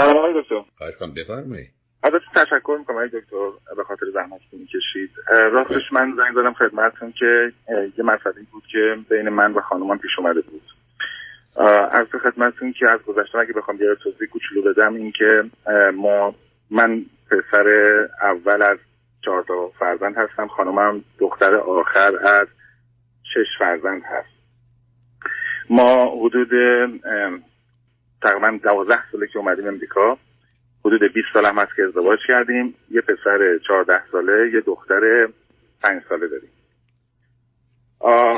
سلام آقای دکتر. خواهش کنم بفرمایید. البته تشکر می‌کنم آقای دکتر. به خاطر زحمت که می‌کشید. راستش من زنگ زدم خدمتتون که یه مسئله بود که بین من و خانمان پیش اومده بود. از خدمتتون که از گذشته اگه بخوام یه توضیح کوچولو بدم این که ما من پسر اول از چهار تا فرزند هستم. خانمم دختر آخر از شش فرزند هست. ما حدود تقریبا دوازده ساله که اومدیم امریکا. حدود 20 سال هم هست که ازدواج کردیم. یه پسر 14 ساله یه دختر 5 ساله داریم.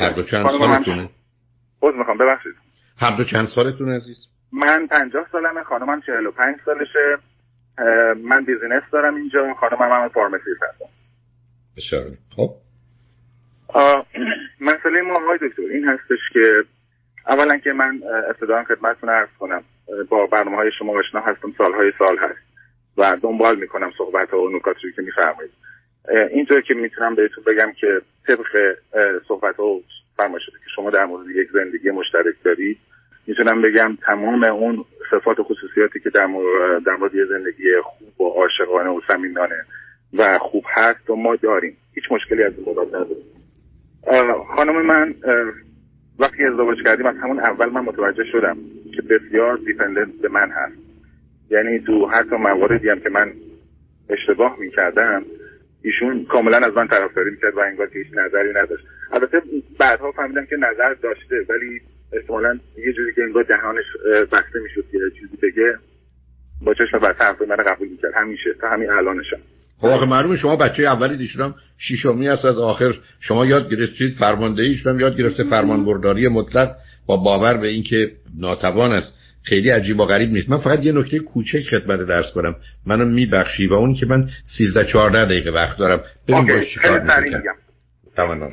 هر دو چند سالتونه؟ باز می‌خوام ببخشید. هر دو چند سالتون عزیز؟ من 50 سالمه خانمم 45 سالشه. من business دارم اینجا خانمم هم pharmacist هستم. بسیار خب مسئله ما آقای دکتر این هستش که اولا که من ابتدا خدمتتون عرض کنم با برنامه های شما آشنا هستم سالهای سال هست و دنبال می‌کنم صحبت ها و نکاتی که میفرمایید. اینطور که می‌تونم بهتون بگم که طبق صحبت ها شده که شما در مورد یک زندگی مشترک دارید می‌تونم بگم تمام اون صفات و خصوصیاتی که در مورد, در مورد زندگی خوب و عاشقانه و صمیمانه و خوب هست و ما داریم. هیچ مشکلی از این نداریم. خانم من وقتی ازدواج کردیم از همون اول من متوجه شدم که بسیار دیپندنت به من هست. یعنی تو حتی مواردی هم که من اشتباه می‌کردم ایشون کاملا از من طرفداری می‌کرد و انگار که هیچ نظری نداشت. البته بعدها فهمیدم که نظر داشته ولی احتمالا یه جوری که انگار دهانش بسته می‌شد که چیزی بگه با چشم بسته حرفای من قبول می‌کرد. همیشه تا همین الانشم. خب آخه معلومه شما بچه اولی دیشونم شیشمی هست از آخر شما یاد گرفتید فرماندهیش هم یاد گرفته فرمانبرداری مطلق با باور به اینکه ناتوان است. خیلی عجیب و غریب نیست. من فقط یه نکته کوچک خدمت درس کنم. منو میبخشی و اون که من 13 14 دقیقه وقت دارم. ببین باش چیکار می‌کنم تمام.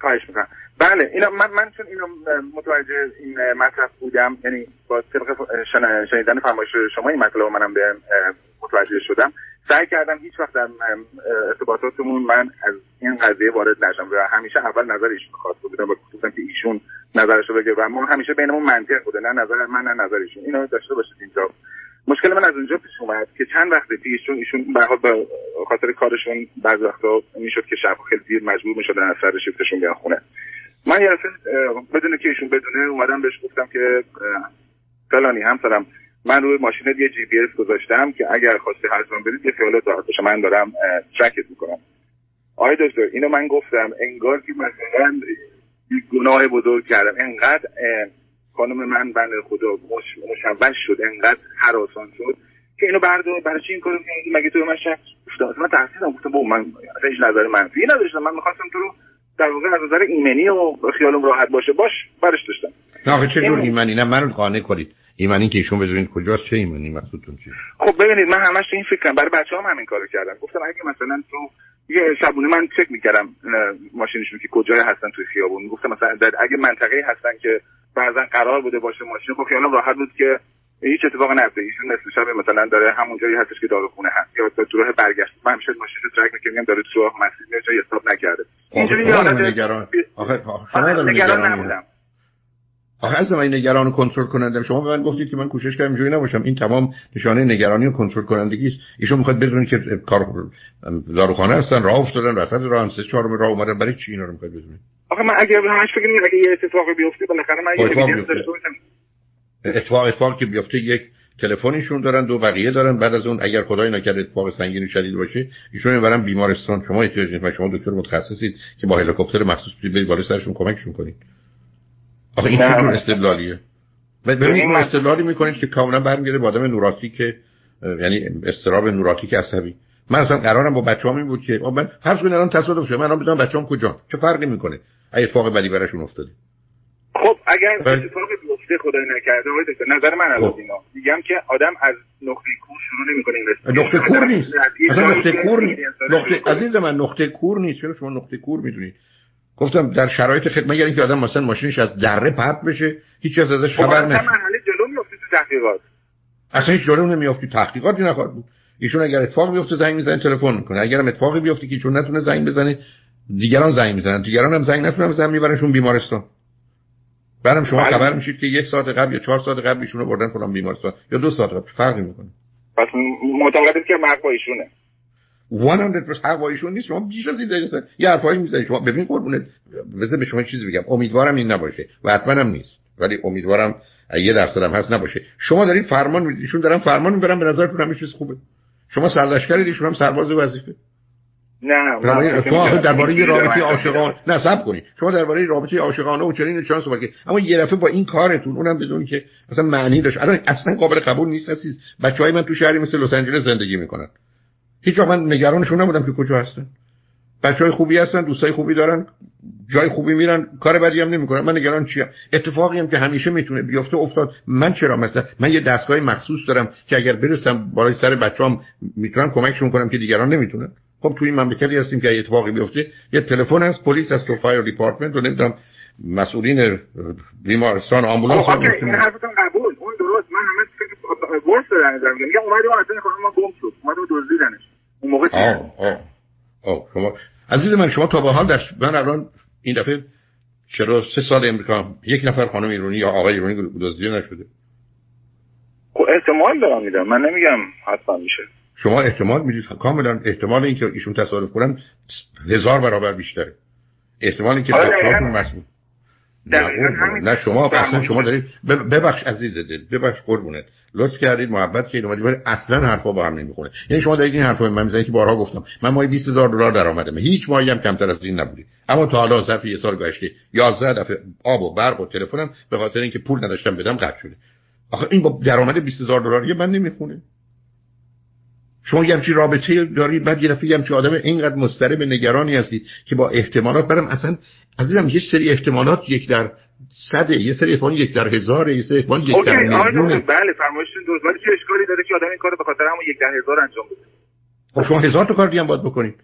خواهش می‌کنم. بله اینا من من چون اینو متوجه این مطلب بودم یعنی با طبق شنیدن فرمایش شما این مطلب منم به متوجه شدم. سعی کردم هیچ وقت در ارتباطاتمون من از این قضیه وارد نشم و همیشه اول نظر ایشون خواست بودم و گفتم که ایشون نظرش رو بگه و ما همیشه بینمون منطق بوده نه نظر من نه نظر ایشون اینو داشته باشید اینجا. مشکل من از اونجا پیش اومد که چند وقت پیش ایشون ایشون به خاطر کارشون بعض وقتا می‌شد که شب خیلی دیر مجبور می‌شدن از سر شیفتشون بیان خونه. من یه بدون که ایشون بدونه اومدم بهش گفتم که فلانی همسرم من روی ماشین یه جی پی اس گذاشتم که اگر خواستی حتما برید یه خیالت راحت باشه من دارم ترکت می‌کنم. آقای دکتر اینو من گفتم انگار که مثلا گناه بزرگ کردم. انقدر خانم من بنده خدا مشوش شد انقدر هراسان شد که اینو بردار برای چی این کارو مگه تو من شک گفتم من تحصیلم گفتم با من هیچ نظر منفی نداشتم. من می‌خواستم تو رو در واقع از نظر ایمنی و خیالم راحت باشه باش برش داشتم. آخه چه جور ایمنی؟ نه من قانع کنید. ایمنی که ایشون بدونید کجاست چه ایمنی؟ مقصودتون چیه؟ خب ببینید من همش این فکر کنم برای بچه‌ها هم همین کارو کردم. گفتم اگه مثلا تو یه شبونه من چک می‌کردم ماشینشون که کجای هستن توی خیابون. گفتم مثلا اگه منطقه هستن که بعضا قرار بوده باشه ماشین خب خیالم راحت بود که هیچ اتفاق نیفته ایشون نصف شب مثلا داره همون جایی هستش که داروخونه هست. یا تو راه برگشت. من همیشه ماشین رو ترک می‌کنم داره تو راه مسیر میره جایی حساب نکرده. اینجوری نگران آخه شما نگران نبودم. آخه از من نگران و کنترل کننده شما به من گفتید که من کوشش کردم اینجوری نباشم. این تمام نشانه نگرانی و کنترل کنندگی است. ایشون می‌خواد بدونید که کار داروخانه هستن راه افتادن وسط راه سه چهار راه اومدن. برای چی اینا رو می‌خواد بدونید آخه من اگر همش فکر اگه یه اتفاقی بیفته بالاخره من یه اتفاق اتفاق که بیفته یک تلفنشون دارن دو بقیه دارن بعد از اون اگر خدای نکرده اتفاق سنگین شدید باشه ایشون می‌برن بیمارستان. شما احتیاج نیست شما دکتر متخصصید که با هلیکوپتر مخصوص برید بالا سرشون کمکشون کنید. آخه این چه استدلالیه؟ ببینید این استدلالی می‌کنید که کاملا برمیگرده با آدم نوراتیک یعنی استراب نوراتیک عصبی. من اصلا قرارم با بچه‌ام این بود که من فرض کنید الان تصادف شد من الان بدونم بچه‌ام کجا چه فرقی می‌کنه؟ اگه اتفاق بدی براشون افتاده. خب اگر اتفاق بیفته خدای نکرده آقای دکتر نظر من از اینا. میگم که آدم از نقطه کور شروع نمی‌کنه این نقطه کور نیست. اصلا نقطه کور نقطه عزیز من نقطه کور نیست. چرا شما نقطه کور می‌دونید گفتم در شرایط خدمت مگر اینکه آدم مثلا ماشینش از دره پرت بشه هیچ از ازش خبر نشه. مرحله جلو میافتی تو تحقیقات. اصلا هیچ جلو نمیافتی تحقیقاتی نخواهد بود. ایشون اگر اتفاق بیفته زنگ می‌زنه تلفن می‌کنه. اگر هم اتفاقی بیفته که ایشون نتونه زنگ بزنه دیگران زنگ می‌زنن. دیگران هم زنگ نتونن بزنن میبرنشون بیمارستان. بعدم شما بله. خبر میشید که یک ساعت قبل یا چهار ساعت قبل ایشونو بردن فلان بیمارستان. یا دو ساعت قبل. فرقی می‌کنه. پس معتقدید که مرگ با ایشونه. 100% حق با ایشون نیست. شما بیش از این دقیقه یه حرفایی می‌زنید. شما ببین قربونه بذار به شما چیزی بگم. امیدوارم این نباشه. و حتما هم نیست. ولی امیدوارم یه درصد هم هست نباشه. شما دارید فرمان می‌دید. ایشون دارن فرمان می‌برن. به نظرتون همه چیز خوبه. شما سرلشکرید. ایشون هم سرباز وظیفه. نه شما درباره رابطه عاشقانه نه صبر کنید شما درباره رابطه عاشقانه و چنین چند صحبت اما یه دفعه با این کارتون اونم بدون که اصلا معنی داشت. الان اصلا قابل قبول نیست عزیز. بچهای من تو شهری مثل لس آنجلس زندگی می‌کنن. هیچ من نگرانشون نبودم که کجا هستن. بچه های خوبی هستن دوستای خوبی دارن جای خوبی میرن کار بدی هم نمی‌کنن. من نگران چیم؟ اتفاقی هم که همیشه می‌تونه بیفته افتاد. من چرا مثلا من یه دستگاه مخصوص دارم که اگر برسم بالای سر بچه‌ام می‌تونم کمکشون کنم که دیگران نمی‌تونن؟ خب توی این مملکتی هستیم که اتفاقی بیفته یه تلفن هست پلیس هست و fire department و نمی‌دونم مسئولین بیمارستان آمبولانس این حرفتون قبول. اون درست. من همه فکر worst دارم. میگم اومدیم اصلا ما گم شد. اومدیم دزدیدنش. اون موقع آه شما عزیز من شما تا به حال در من الان این دفعه چرا سه سال امریکا یک نفر خانم ایرانی یا آقای ایرانی دزدیده نشده؟ خب احتمال دارم میدم. من نمیگم حتما میشه. شما احتمال می‌دید کاملا احتمال اینکه ایشون تصادف کنن هزار برابر بیشتره. احتمال اینکه آره، بچه‌هاتون مسئول. نه, نه شما اصلا شما دارید. ببخش عزیز دل ببخش قربونت. لطف کردید محبت کردید اومدید ولی اصلا حرفا با هم نمی‌خونه یعنی شما دارید این حرفا من می‌زنید که بارها گفتم من ماهی 20000 دلار درآمدم هیچ ماهی هم کمتر از این نبودی. اما تا حالا ظرف یه سال گذشته 11 دفعه آب و برق و تلفنم به خاطر اینکه پول نداشتم بدم قطع شده. آخه این با درآمد 20000 دلاری من نمی‌خونه شما یه همچین رابطه دارید بعد یه دفعه همچین آدم اینقدر مضطرب نگرانی هستید که با احتمالات برم اصلا عزیزم یه سری احتمالات یک در صده یه سری احتمال یک در هزار یه سری احتمال یک در میلیون. بله فرمایشتون درست. ولی چه اشکالی داره که آدم این کارو به خاطر همون یک در هزار انجام بده؟ خب شما هزار تا کار دیگه هم باید بکنید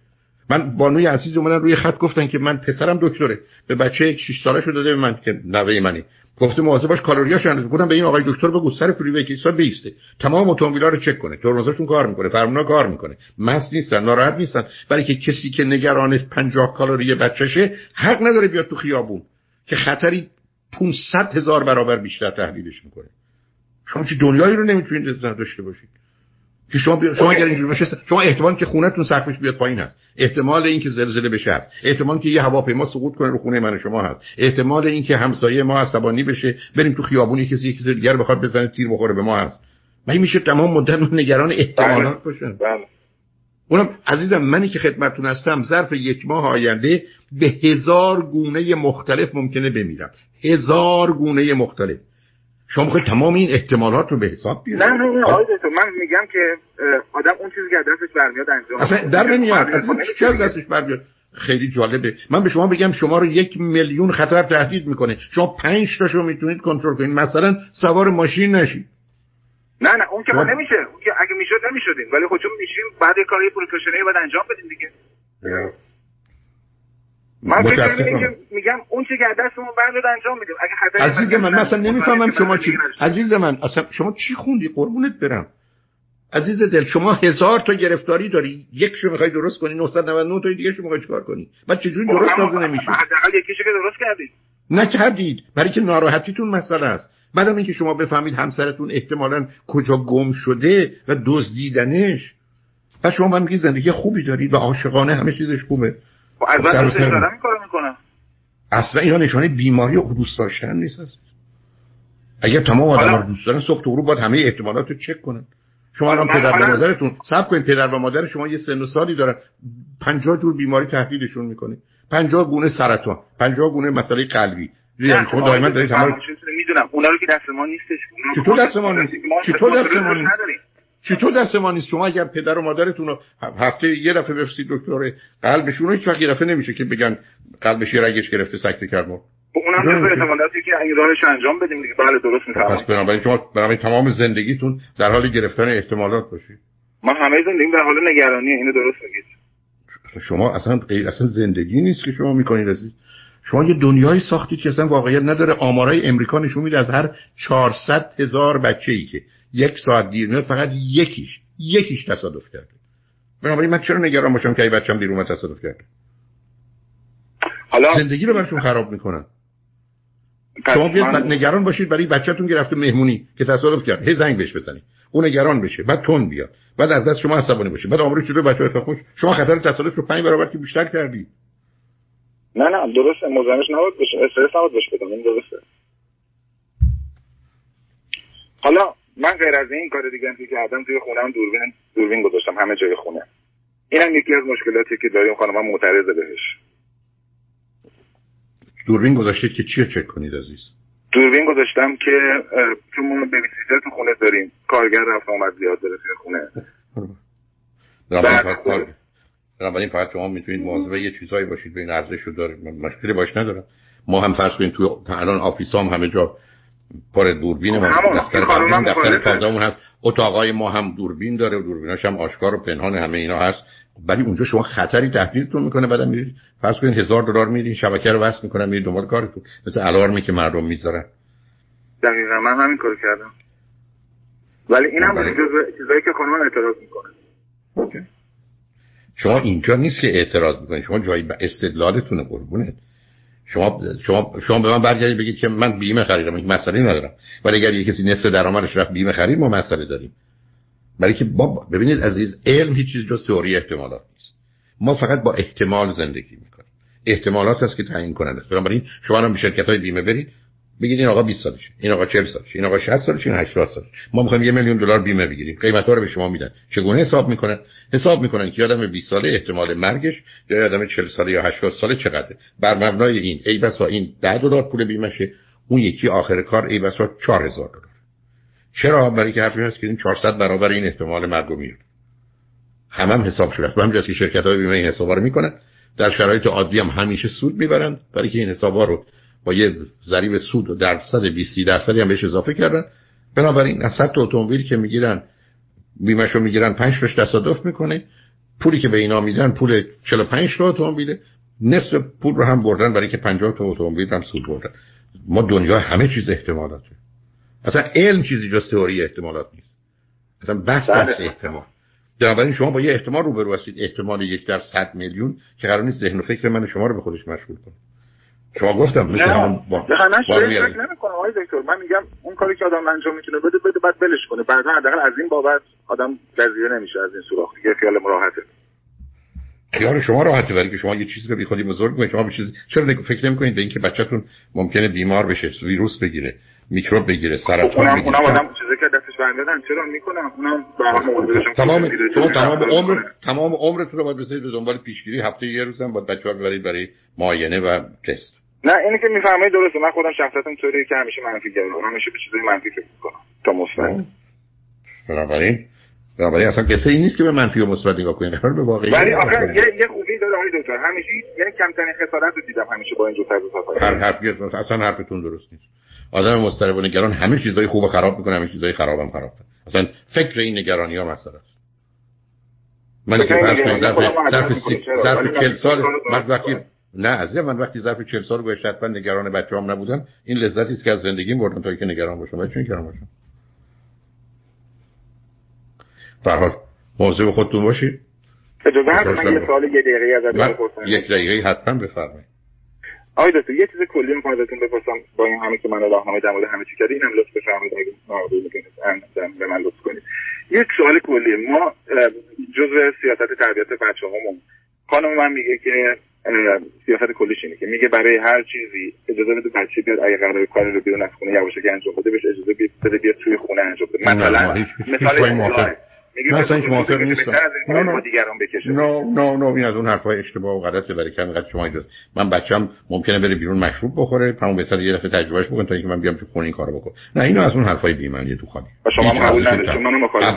من بانوی عزیز اومدن روی خط گفتن که من پسرم دکتره. به بچه 6 ساله شده داده من که نوه منی. گفته مواظب باش کالریاش اندازه گفتم به این آقای دکتر بگو سر فریوی که ایسا بیسته. تمام اتومبیلا رو چک کنه. ترمزاشون کار می‌کنه فرمونا کار می‌کنه. مس نیستن ناراحت نیستن. برای که کسی که نگران 50 کالری بچهشه حق نداره بیاد تو خیابون که خطری 500 هزار برابر بیشتر تحلیلش می‌کنه. شما چه دنیایی رو نمی‌تونید داشته باشید؟ که شما بی... شما اگر اینجوری باشه شما احتمال که خونتون سقفش بیاد پایین هست. احتمال اینکه زلزله بشه هست. احتمال که یه هواپیما سقوط کنه رو خونه من و شما هست. احتمال اینکه همسایه ما عصبانی بشه بریم تو خیابونی کسی یکی دیگر بخواد بزنه تیر بخوره به ما هست. من میشه تمام مدت نگران احتمالات بله. باشن؟ بله. اونم عزیزم منی که خدمتتون هستم ظرف یک ماه آینده به هزار گونه مختلف ممکنه بمیرم. هزار گونه مختلف. شما می‌خواید تمام این احتمالات رو به حساب بیارید؟ نه نه نه آقای من میگم که آدم اون چیزی که دستش برمیاد انجام اصلا در نمیاد. اصلا چه از دستش برمیاد؟ خیلی جالبه. من به شما بگم شما رو یک میلیون خطر تهدید می‌کنه. شما پنج تاشو می‌تونید کنترل کنید. مثلا سوار ماشین نشید. نه نه اون که خب نمیشه. اون که اگه می‌شد نمی‌شدیم. ولی خب چون میشیم بعد کاری پروفشنالی بعد انجام بدیم دیگه. من میگم اون چی که دستمون برداد انجام میدیم. اگه عزیز من مثلا نمی‌فهمم شما چی عزیز من اصلا شما چی خوندی؟ قربونت برم. عزیز دل شما هزار تا گرفتاری داری. یک شو می‌خوای درست کنی 999 تا دیگه شو می‌خوای چیکار کنی؟ بعد چجوری خب درست تازه نمیشه حداقل یکیشو که درست کردید. نکردید. برای که ناراحتیتون مسئله است. بعدم اینکه شما بفهمید همسرتون احتمالا کجا گم شده و دزدیدنش. و شما من میگی زندگی خوبی دارید و عاشقانه همه چیزش خوبه. از وقت دارم. این می‌کنم. اصلا اینا نشانه بیماری و دوست داشتن نیست اگر تمام آدم رو دوست دارن صبح تو باید همه احتمالات رو چک کنن. شما الان پدر و مادرتون سب کنید پدر و مادر شما یه سن و سالی دارن. 50 جور بیماری تهدیدشون می‌کنه. 50 گونه سرطان 50 گونه مسئله قلبی. یعنی شما دائما دارید همه می‌دونم اونا رو که دست ما نیستش. چطور دست ما نیست؟ چطور دست ما نیست؟ چطور دست ما نیست؟ شما اگر پدر و مادرتون رو هفته یه دفعه بفرستید دکتر قلبشون رو هیچ وقت یه نمیشه که بگن قلبش رگش گرفته سکته کرد ما. خب اونم جزو احتمالاتی که این راهش انجام بدیم دیگه بله درست می‌فهمم. پس بنابراین شما برای تمام زندگیتون در حال گرفتن احتمالات باشید. ما همه زندگی در حال نگرانی اینو درست میگید. شما اصلا غیر اصلا زندگی نیست که شما می‌کنید عزیز. شما یه دنیایی ساختید که اصلا واقعیت نداره. آمارای امریکا نشون میده از هر 400 هزار بچه ای که یک ساعت دیر میاد فقط یکیش یکیش تصادف کرده. بنابراین من چرا نگران باشم که ای بچم دیر اومد تصادف کرده؟ حالا زندگی رو برشون خراب می‌کنن. شما بیاد نگران باشید برای بچه‌تون که رفته مهمونی که تصادف کرد هی زنگ بهش بزنید. اون نگران بشه. بعد تون بیاد. بعد از دست شما عصبانی باشه. بعد آمروز شده بچه‌ها خوش. شما خطر تصادف رو 5 برابر که بیشتر کردی. نه نه درسته مزاحمش نبود بشه استرس نبود بشه بدم این درسته. حالا من غیر از این کار دیگه که کردم توی خونم دوربین دوربین گذاشتم همه جای خونه. اینم یکی از مشکلاتی که داریم خانم معترضه بهش. دوربین گذاشتید که چی چک کنید عزیز؟ دوربین گذاشتم که چون ما بیبیسیتر تو خونه داریم کارگر رفت آمد زیاد داره توی خونه. بنابراین فقط شما می‌تونید مواظب یه چیزهایی باشید به این ارزش رو داره مشکلی باش ندارم ما هم فرض کنید تو الان office هم همه جا پر دوربین ما. دفتر قبلی دفتر تازهمون هست. اتاقای ما هم دوربین داره و دوربیناش هم آشکار و پنهان همه اینا هست. ولی اونجا شما خطری تهدیدتون می‌کنه. بعدم میرید فرض کنید هزار دلار میرید شبکه رو وصل می‌کنن میرید دنبال کارتون. مثل الارمی که مردم می‌ذارن دقیقا من همین کار کردم. ولی این هم چیزایی که خانم اعتراض می‌کنه. اوکی. شما اینجا نیست که اعتراض می‌کنید. شما جایی به استدلالتون قربونت. شما شما شما به من برگردید بگید که من بیمه خریدم. این مسئله ندارم. ولی اگر یه کسی نصف درآمدش رفت بیمه خرید ما مسئله داریم. برای که با ببینید عزیز علم هیچ چیز جز تئوری احتمالات نیست. ما فقط با احتمال زندگی می‌کنیم. احتمالات هست که تعیین کننده است. بنابراین شما هم به شرکت های بیمه برید. بگید این آقا 20 سالشه این آقا 40 سالشه این آقا 60 سالشه این 80 سالشه. ما می‌خوایم یه میلیون دلار بیمه بگیریم. قیمت ها رو به شما میدن. چگونه حساب می‌کنن؟ حساب می‌کنن که آدم 20 ساله احتمال مرگش یا آدم 40 ساله یا 80 ساله چقدره. بر مبنای این ای بسا این 10 دلار پول بیمهشه اون یکی آخر کار ای بسا 4000 دلار. چرا؟ برای که حرفی هست که این 400 برابر این احتمال مرگ رو میاره هم هم حساب شده. به همین که شرکت های بیمه این حسابا رو می‌کنن. در شرایط عادی هم همیشه سود می‌برن. برای که این حسابا رو با یه ضریب سود و درصد 20 درصدی هم بهش اضافه کردن. بنابراین از 100 اتومبیل که می‌گیرن بیمهشو می‌گیرن 5 روش تصادف می‌کنه. پولی که به اینا میدن پول 45 تا اتومبیله. نصف پول رو هم بردن برای که 50 تا اتومبیل هم سود بردن. ما دنیا همه چیز احتمالاته اصلا علم چیزی جز تئوری احتمالات نیست. اصلا بحث بله. بحث احتمال. بنابراین شما با یه احتمال روبرو هستید. احتمال یک در صد میلیون که قرار نیست ذهن و فکر من شما رو به خودش مشغول کنه. شما گفتم مثل همون با نمی‌کنم آقای دکتر. من میگم اون کاری که آدم انجام می‌تونه بده بده بعد بلش کنه. بعدا حداقل از این بابت آدم لذیذ نمیشه از این سوراخ. دیگه خیال راحته. خیال شما راحته ولی که شما یه چیزی رو بی بزرگ کنید شما به چیزی چرا فکر نمی‌کنید به اینکه بچه‌تون ممکنه بیمار بشه ویروس بگیره میکروب بگیره سرطان اونم بگیره؟ اونم آدم چیزی که دستش بندادن چرا می‌کنم؟ اونم تمام شما تمام عمر تمام عمرتون رو باید بذارید به دنبال پیشگیری. هفته یه روز هم باید بچه‌ها ببرید برای معاینه و تست. نه اینی که می‌فهمید درسته. من خودم شخصیتم طوریه که همیشه منفی گرام همیشه به چیزای منفی فکر می‌کنم. تا مثبت. بنابراین بنابراین اصلا قصه این نیست که به منفی و مثبت نگاه کنید قرار به واقعی ولی آخه یه یه خوبی داره آقای دکتر. همیشه یعنی کمترین خسارت رو دیدم همیشه با اینجور طرز هر حرفی اصلا حرفتون درست نیست. آدم مضطرب و نگران همه چیزای خوب خراب می‌کنه همه چیزای خرابم خراب کنه اصلا فکر این نگرانی ها مسئله است. من که فرض کنید ظرف ظرف ظرف 40 سال من وقتی نه از من وقتی ظرف 40 سال گذشته حتما نگران بچه‌ام نبودم. این لذتی است که از زندگیم بردم تا که نگران باشم. بچه نگران باشم؟ فرهاد موضوع خودتون باشید اجازه هست من یه سوال یه دقیقه ازت بپرسم. یک دقیقه حتما بفرمایید. آقای دکتر یه چیز کلی می‌خوام ازتون بپرسم. با این همه که من راهنمای در مورد همه چی کردی اینم لطف بفرمایید اگه ناراحت به من لطف کنید. یک سوال کلی ما جزء سیاست تربیت بچه‌هامون خانم من میگه که سیاست کلیش اینه که میگه برای هر چیزی اجازه بده بچه بیاد اگه قرار کاری رو بیرون از خونه یواشکی انجام بده بهش اجازه بده بیاد توی خونه انجام بده. مثلا نه اصلا هیچ موافق نیستم. نه نه. نه نه نه این از اون حرفای اشتباه و غلطه. برای که انقدر شما اینجاست. من بچم ممکنه بره بیرون مشروب بخوره همون بهتر یه دفعه تجربهش بکن تا اینکه من بیام تو خونه این کارو بکن نه اینو از اون حرفای بی معنی تو خالی. شما قبول نداشتید منو مخالف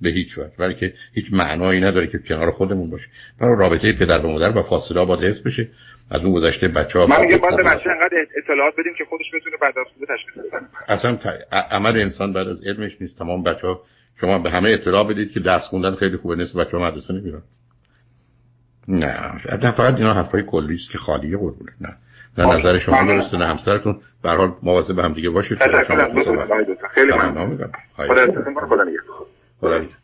به هیچ وجه. برای که هیچ معنایی نداره که کنار خودمون باشه. برای رابطه پدر و مادر و فاصله با حفظ بشه. از اون گذشته بچه ها من میگم باید بچه انقدر اطلاعات بدیم که خودش بتونه بعد از تشخیص بده. اصلا عمل انسان بعد از علمش نیست. تمام بچه ها شما به همه اطلاع بدید که درس خوندن خیلی خوبه. نصف بچه ها مدرسه نمیرن. نه نه فقط اینا حرفای کلی است که خالیه قربونه. نه. نه نظر شما درسته نه همسرتون. به هر حال مواظب هم دیگه باشید. خیلی ممنون. خدا نگهدار.